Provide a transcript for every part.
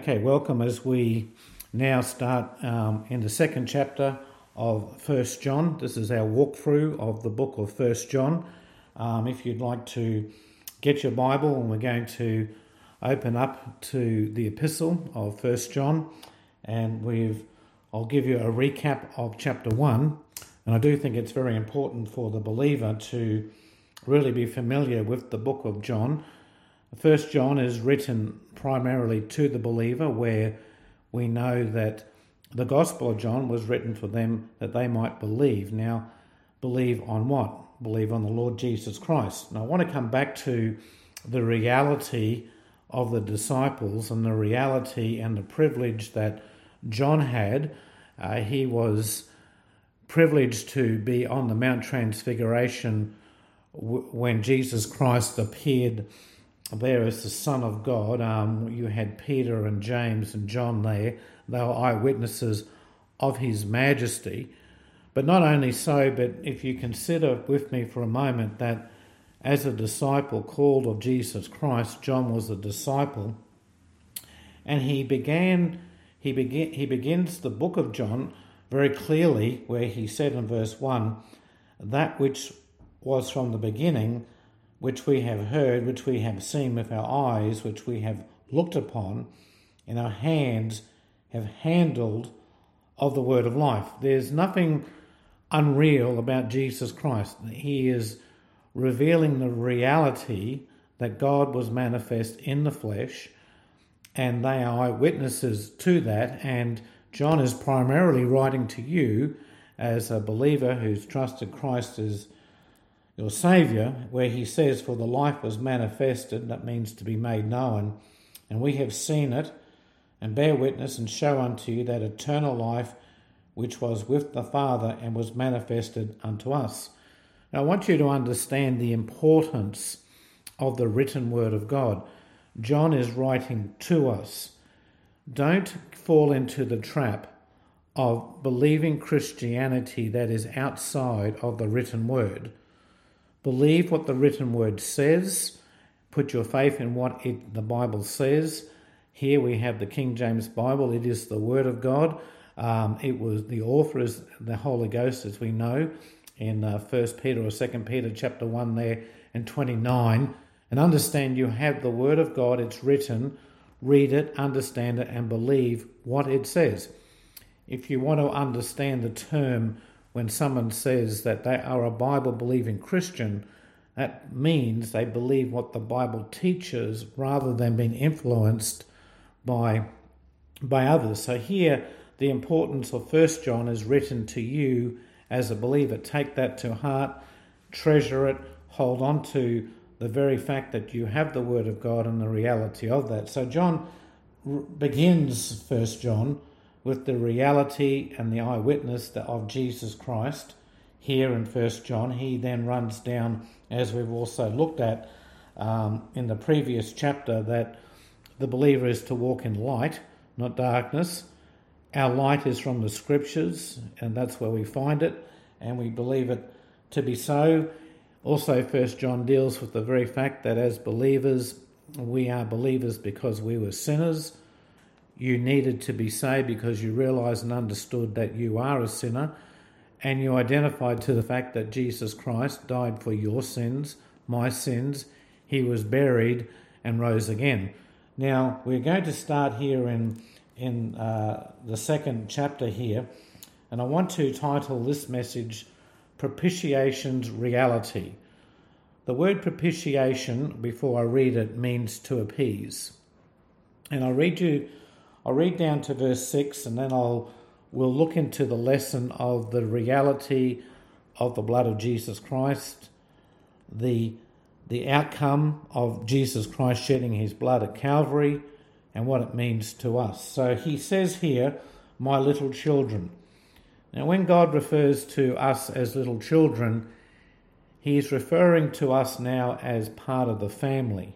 Okay, welcome as we now start um, in the second chapter of First John. This is our walkthrough of the book of First John. Um, if you'd like to get your Bible, and we're going to open up to the epistle of First John, and we've I'll give you a recap of chapter one, and I do think it's very important for the believer to really be familiar with the book of John First John is written primarily to the believer, where we know that the Gospel of John was written for them that they might believe. Now, believe on what? Believe on the Lord Jesus Christ. Now, I want to come back to the reality of the disciples and the reality and the privilege that John had. Uh, he was privileged to be on the Mount Transfiguration w- when Jesus Christ appeared there as the Son of God. Um, you had Peter and James and John there. They were eyewitnesses of his majesty. But not only so, but if you consider with me for a moment that as a disciple called of Jesus Christ, John was a disciple, and he began he begin he begins the book of John very clearly where he said in verse 1 that which was from the beginning which we have heard, which we have seen with our eyes, which we have looked upon, and our hands have handled of the word of life. There's nothing unreal about Jesus Christ. He is revealing the reality that God was manifest in the flesh, and they are eyewitnesses to that. And John is primarily writing to you as a believer who's trusted Christ as your Saviour, where he says, For the life was manifested, that means to be made known, and we have seen it, and bear witness and show unto you that eternal life which was with the Father and was manifested unto us. Now, I want you to understand the importance of the written word of God. John is writing to us. Don't fall into the trap of believing Christianity that is outside of the written word. Believe what the written word says. Put your faith in what it, the Bible says. Here we have the King James Bible. It is the Word of God. Um, it was the author is the Holy Ghost, as we know in uh, First Peter or Second Peter, chapter one there and twenty nine. And understand you have the Word of God. It's written. Read it, understand it, and believe what it says. If you want to understand the term when someone says that they are a Bible believing Christian, that means they believe what the Bible teaches rather than being influenced by, by others. So here, the importance of First John is written to you as a believer. Take that to heart, treasure it, hold on to the very fact that you have the Word of God and the reality of that. So John begins First John with the reality and the eyewitness of Jesus Christ here in First John. He then runs down, as we've also looked at um, in the previous chapter, that the believer is to walk in light, not darkness. Our light is from the scriptures, and that's where we find it, and we believe it to be so. Also, First John deals with the very fact that as believers, we are believers because we were sinners you needed to be saved because you realized and understood that you are a sinner and you identified to the fact that Jesus Christ died for your sins, my sins. He was buried and rose again. Now, we're going to start here in, in uh, the second chapter here, and I want to title this message Propitiation's Reality. The word propitiation, before I read it, means to appease. And I'll read you I'll read down to verse 6 and then I'll we'll look into the lesson of the reality of the blood of Jesus Christ, the the outcome of Jesus Christ shedding his blood at Calvary and what it means to us. So he says here, my little children. Now when God refers to us as little children, he is referring to us now as part of the family.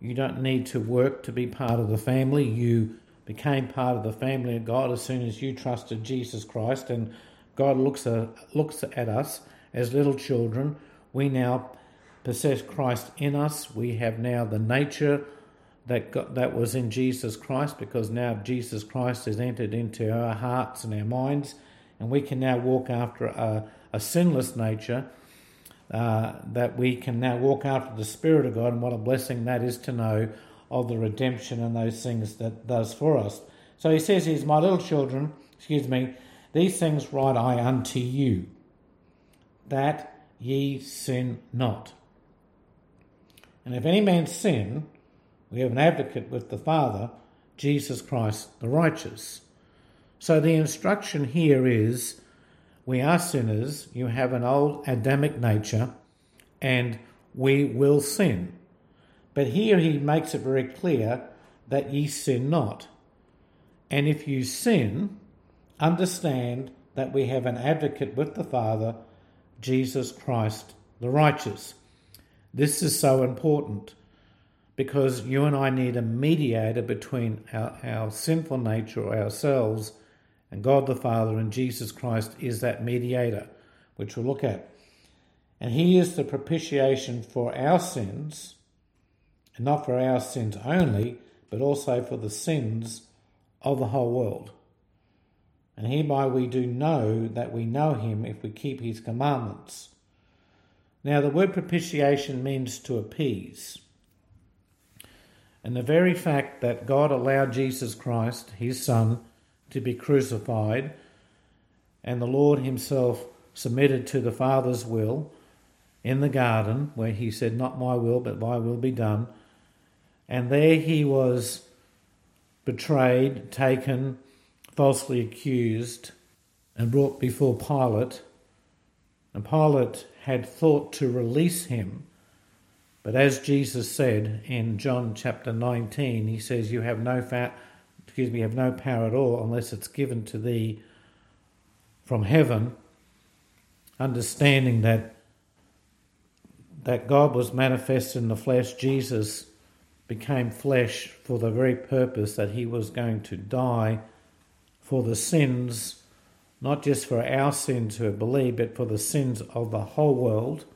You don't need to work to be part of the family. You became part of the family of God as soon as you trusted Jesus Christ. And God looks at, looks at us as little children. We now possess Christ in us. We have now the nature, that got, that was in Jesus Christ because now Jesus Christ has entered into our hearts and our minds, and we can now walk after a, a sinless nature. Uh, that we can now walk after the Spirit of God, and what a blessing that is to know of the redemption and those things that does for us. So he says, "He's my little children, excuse me, these things write I unto you, that ye sin not. And if any man sin, we have an advocate with the Father, Jesus Christ the righteous. So the instruction here is we are sinners, you have an old Adamic nature, and we will sin. But here he makes it very clear that ye sin not. And if you sin, understand that we have an advocate with the Father, Jesus Christ the righteous. This is so important because you and I need a mediator between our, our sinful nature or ourselves and God the Father, and Jesus Christ is that mediator, which we'll look at. And He is the propitiation for our sins, and not for our sins only, but also for the sins of the whole world. And hereby we do know that we know him if we keep his commandments. Now, the word propitiation means to appease. And the very fact that God allowed Jesus Christ, his Son, to be crucified, and the Lord himself submitted to the Father's will in the garden, where he said, Not my will, but thy will be done. And there he was betrayed, taken, falsely accused and brought before Pilate. And Pilate had thought to release him. But as Jesus said in John chapter 19, he says, You have no fat, excuse me, have no power at all unless it's given to thee from heaven, understanding that that God was manifest in the flesh, Jesus became flesh for the very purpose that he was going to die for the sins, not just for our sins who believe, but for the sins of the whole world.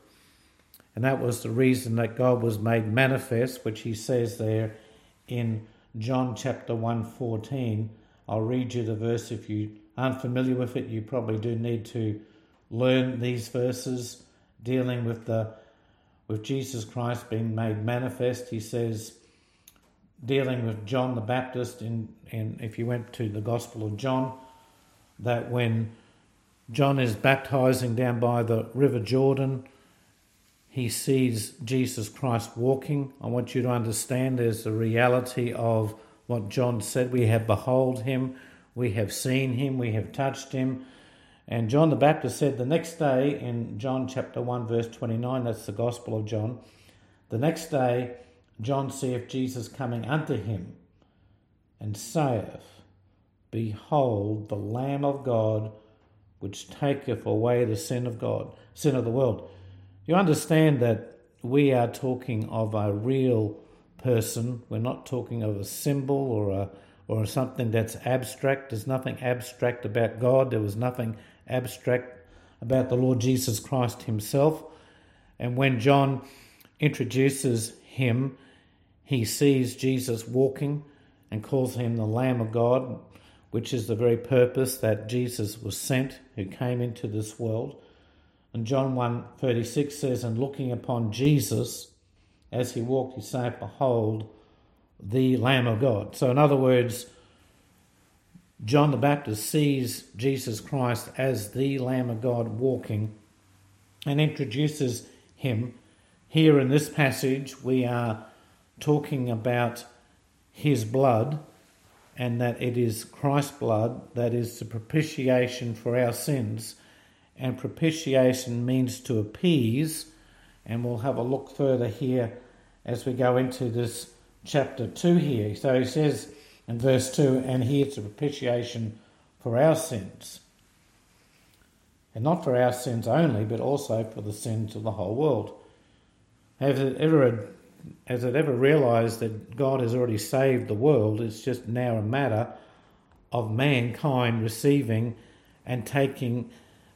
And that was the reason that God was made manifest, which he says there in John chapter 1:14. I'll read you the verse if you aren't familiar with it, you probably do need to learn these verses dealing with the with Jesus Christ being made manifest. He says dealing with John the Baptist in, in if you went to the Gospel of John, that when John is baptizing down by the River Jordan, he sees Jesus Christ walking. I want you to understand there's the reality of what John said. We have behold him, we have seen him, we have touched him. And John the Baptist said the next day in John chapter 1, verse 29, that's the Gospel of John, the next day John seeth Jesus coming unto him, and saith, Behold the Lamb of God, which taketh away the sin of God, sin of the world. You understand that we are talking of a real person. We're not talking of a symbol or a or something that's abstract. There's nothing abstract about God. There was nothing abstract about the Lord Jesus Christ himself. And when John introduces him he sees Jesus walking and calls him the Lamb of God, which is the very purpose that Jesus was sent, who came into this world. And John 1:36 says, And looking upon Jesus as he walked, he said, Behold, the Lamb of God. So in other words, John the Baptist sees Jesus Christ as the Lamb of God walking and introduces him. Here in this passage, we are talking about his blood and that it is Christ's blood that is the propitiation for our sins. And propitiation means to appease, and we'll have a look further here as we go into this chapter 2 here. So he says in verse 2 and here's the propitiation for our sins. And not for our sins only, but also for the sins of the whole world. Have ever has it ever realized that God has already saved the world? It's just now a matter of mankind receiving and taking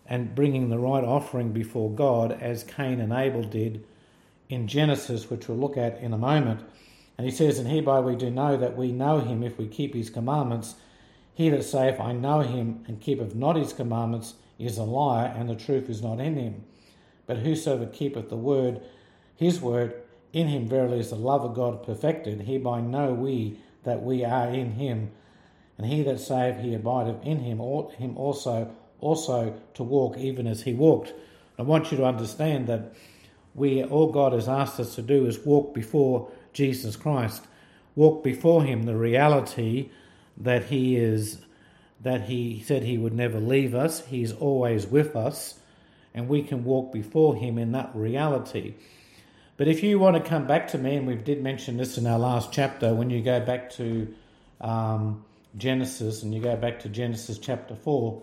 and bringing the right offering before God as Cain and Abel did in Genesis, which we'll look at in a moment. And he says, And hereby we do know that we know him if we keep his commandments. He that saith, I know him, and keepeth not his commandments, is a liar, and the truth is not in him. But whosoever keepeth the word, his word, in him verily is the love of God perfected. Hereby know we that we are in him. And he that saith he abideth in him, ought him also also to walk even as he walked. I want you to understand that we all God has asked us to do is walk before Jesus Christ, walk before him the reality that he is that he said he would never leave us, he's always with us, and we can walk before him in that reality. But if you want to come back to me, and we did mention this in our last chapter, when you go back to um, Genesis and you go back to Genesis chapter 4,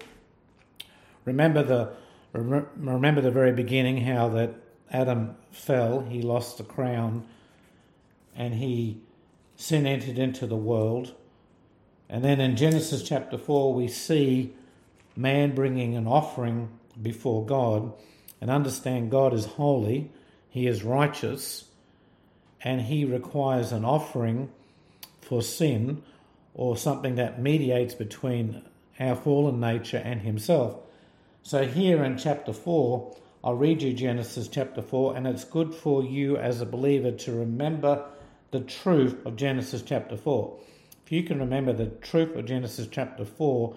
remember the remember the very beginning how that Adam fell, he lost the crown, and he sin entered into the world. And then in Genesis chapter 4, we see man bringing an offering before God and understand God is holy, He is righteous, and He requires an offering for sin or something that mediates between our fallen nature and Himself. So here in chapter 4, I'll read you Genesis chapter 4, and it's good for you as a believer to remember the truth of Genesis chapter 4. If you can remember the truth of Genesis chapter 4,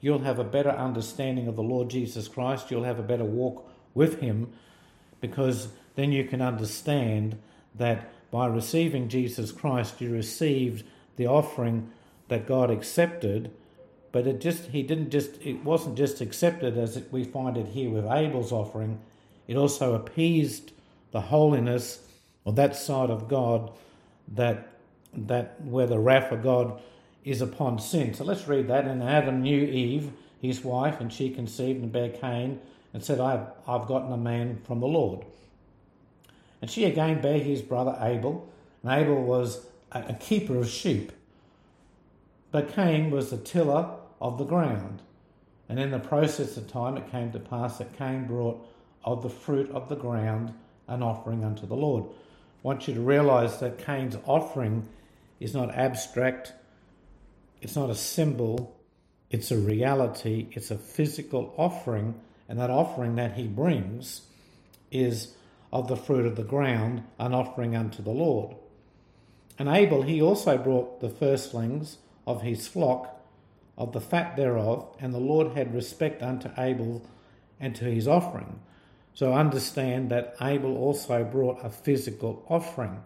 you'll have a better understanding of the Lord Jesus Christ. You'll have a better walk with Him because then you can understand that by receiving Jesus Christ, you received the offering that God accepted. But it just he didn't just it wasn't just accepted as we find it here with Abel's offering. It also appeased the holiness or that side of God that that where the wrath of God is upon sin. So let's read that. And Adam knew Eve, his wife, and she conceived and bare Cain, and said, I've, I've gotten a man from the Lord. And she again bare his brother Abel, and Abel was a, keeper of sheep. But Cain was the tiller of the ground. And in the process of time it came to pass that Cain brought of the fruit of the ground an offering unto the Lord. I want you to realize that Cain's offering is not abstract, it's not a symbol, it's a reality, it's a physical offering, and that offering that he brings is of the fruit of the ground, an offering unto the Lord. And Abel, he also brought the firstlings of his flock, of the fat thereof, and the Lord had respect unto Abel and to his offering. So understand that Abel also brought a physical offering.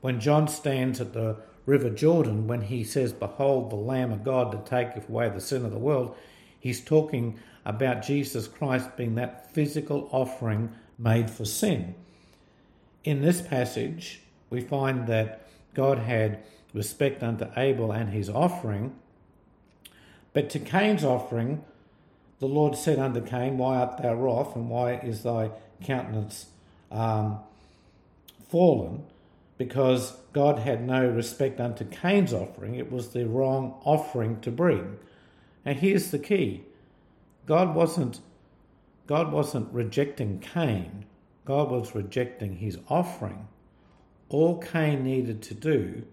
When John stands at the River Jordan, when he says, Behold the Lamb of God that taketh away the sin of the world, he's talking about Jesus Christ being that physical offering made for sin. In this passage, we find that God had respect unto Abel and his offering, but to Cain's offering, the Lord said unto Cain, Why art thou wroth, and why is thy countenance um, fallen? because God had no respect unto Cain's offering. It was the wrong offering to bring. And here's the key. God wasn't God wasn't rejecting Cain. God was rejecting his offering. All Cain needed to do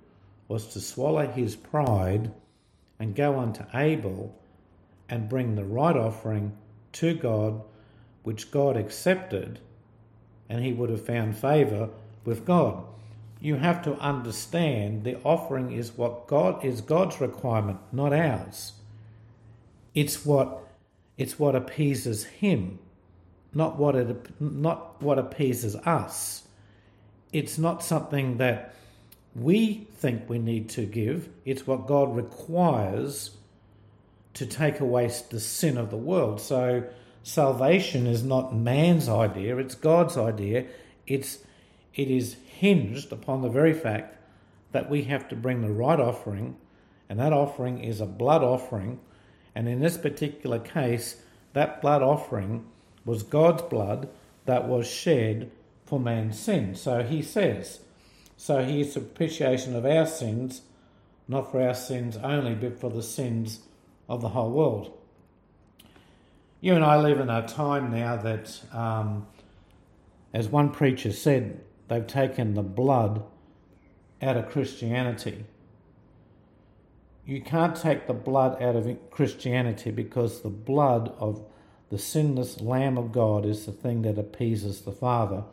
was to swallow his pride and go unto Abel and bring the right offering to God, which God accepted, and he would have found favour with God you have to understand the offering is what God is God's requirement, not ours. It's what it's what appeases him, not what it not what appeases us. It's not something that we think we need to give. It's what God requires to take away the sin of the world. So salvation is not man's idea, it's God's idea. It's it is hinged upon the very fact that we have to bring the right offering, and that offering is a blood offering. And in this particular case, that blood offering was God's blood that was shed for man's sin. So he says, so he is the propitiation of our sins, not for our sins only, but for the sins of the whole world. You and I live in a time now that, um, as one preacher said, They've taken the blood out of Christianity. You can't take the blood out of Christianity because the blood of the sinless Lamb of God is the thing that appeases the Father.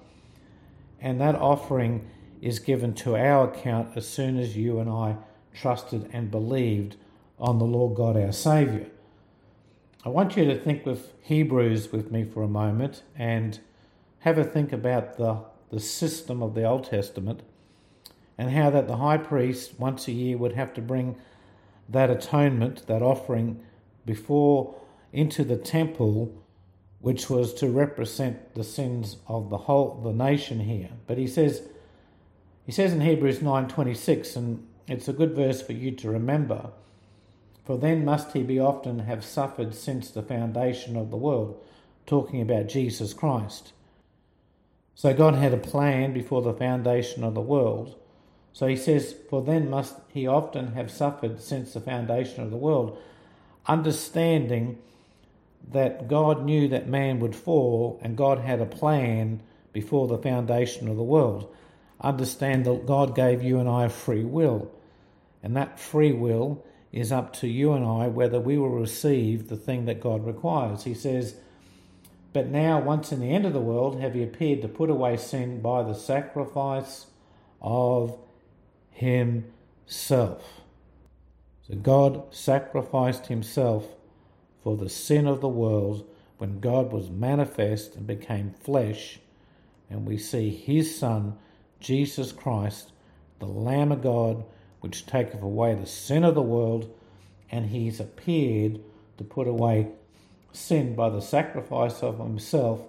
And that offering is given to our account as soon as you and I trusted and believed on the Lord God our Saviour. I want you to think with Hebrews with me for a moment and have a think about the, the system of the Old Testament and how that the high priest once a year would have to bring that atonement, that offering, before into the temple, which was to represent the sins of the whole the nation here. But he says he says in Hebrews 9:26 and it's a good verse for you to remember. For then must he be often have suffered since the foundation of the world, talking about Jesus Christ. So God had a plan before the foundation of the world. So he says, For then must he often have suffered since the foundation of the world, understanding that God knew that man would fall and God had a plan before the foundation of the world. Understand that God gave you and I free will, and that free will is up to you and I whether we will receive the thing that God requires. He says, But now, once in the end of the world, have he appeared to put away sin by the sacrifice of himself. So God sacrificed himself for the sin of the world when God was manifest and became flesh, and we see his Son, Jesus Christ, the Lamb of God, which taketh away the sin of the world, and he's appeared to put away sin by the sacrifice of himself.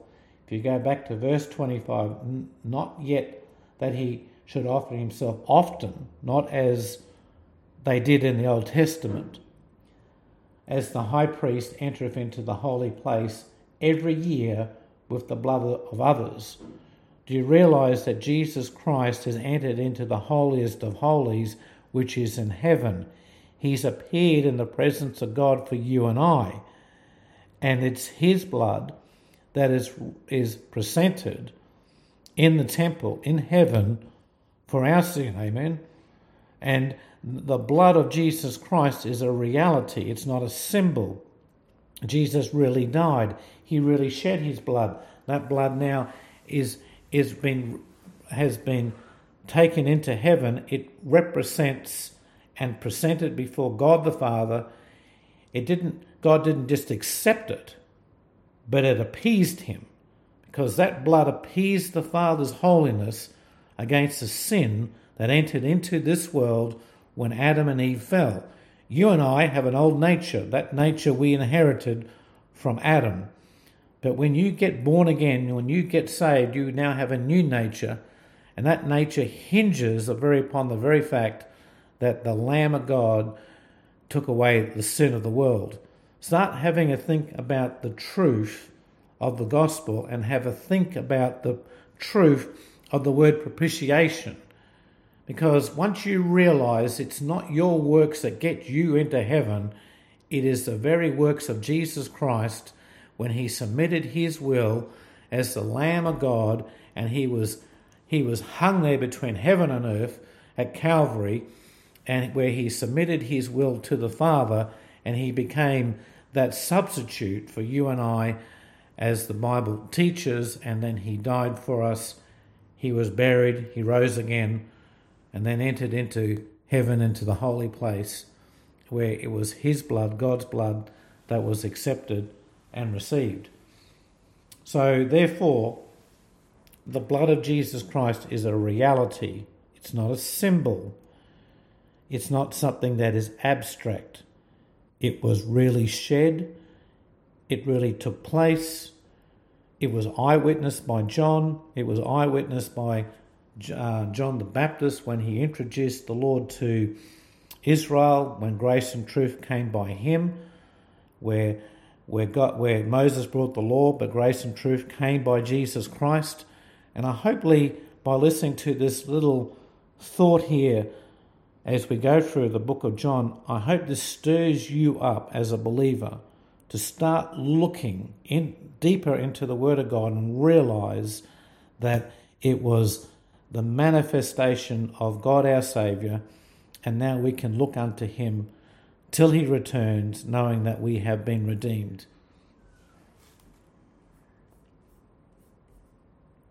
If you go back to verse 25, not yet that he should offer himself often, not as they did in the Old Testament, as the high priest entereth into the holy place every year with the blood of others. Do you realize that Jesus Christ has entered into the holiest of holies, which is in heaven? He's appeared in the presence of God for you and I. And it's His blood that is, is presented in the temple in heaven for our sin. Amen. And the blood of Jesus Christ is a reality, it's not a symbol. Jesus really died. He really shed his blood. That blood now is is been has been taken into heaven. It represents and presented before God the Father. It didn't God didn't just accept it, but it appeased him. Because that blood appeased the Father's holiness against the sin that entered into this world when Adam and Eve fell. You and I have an old nature. That nature we inherited from Adam. But when you get born again, when you get saved, you now have a new nature, and that nature hinges very upon the very fact that the Lamb of God took away the sin of the world. Start having a think about the truth of the gospel and have a think about the truth of the word propitiation. Because once you realize it's not your works that get you into heaven, it is the very works of Jesus Christ when he submitted his will as the Lamb of God and he was he was hung there between heaven and earth at Calvary and where he submitted his will to the Father and he became that substitute for you and I as the Bible teaches and then he died for us he was buried he rose again and then entered into heaven, into the holy place, where it was his blood, God's blood, that was accepted and received. So, therefore, the blood of Jesus Christ is a reality, it's not a symbol, it's not something that is abstract. It was really shed, it really took place. It was eyewitnessed by John, it was eyewitnessed by uh, John the Baptist when he introduced the Lord to Israel, when grace and truth came by him, where where God, where Moses brought the law, but grace and truth came by Jesus Christ. And I hopefully by listening to this little thought here as we go through the book of John, I hope this stirs you up as a believer to start looking in deeper into the Word of God and realize that it was the manifestation of God our Saviour, and now we can look unto him till he returns, knowing that we have been redeemed.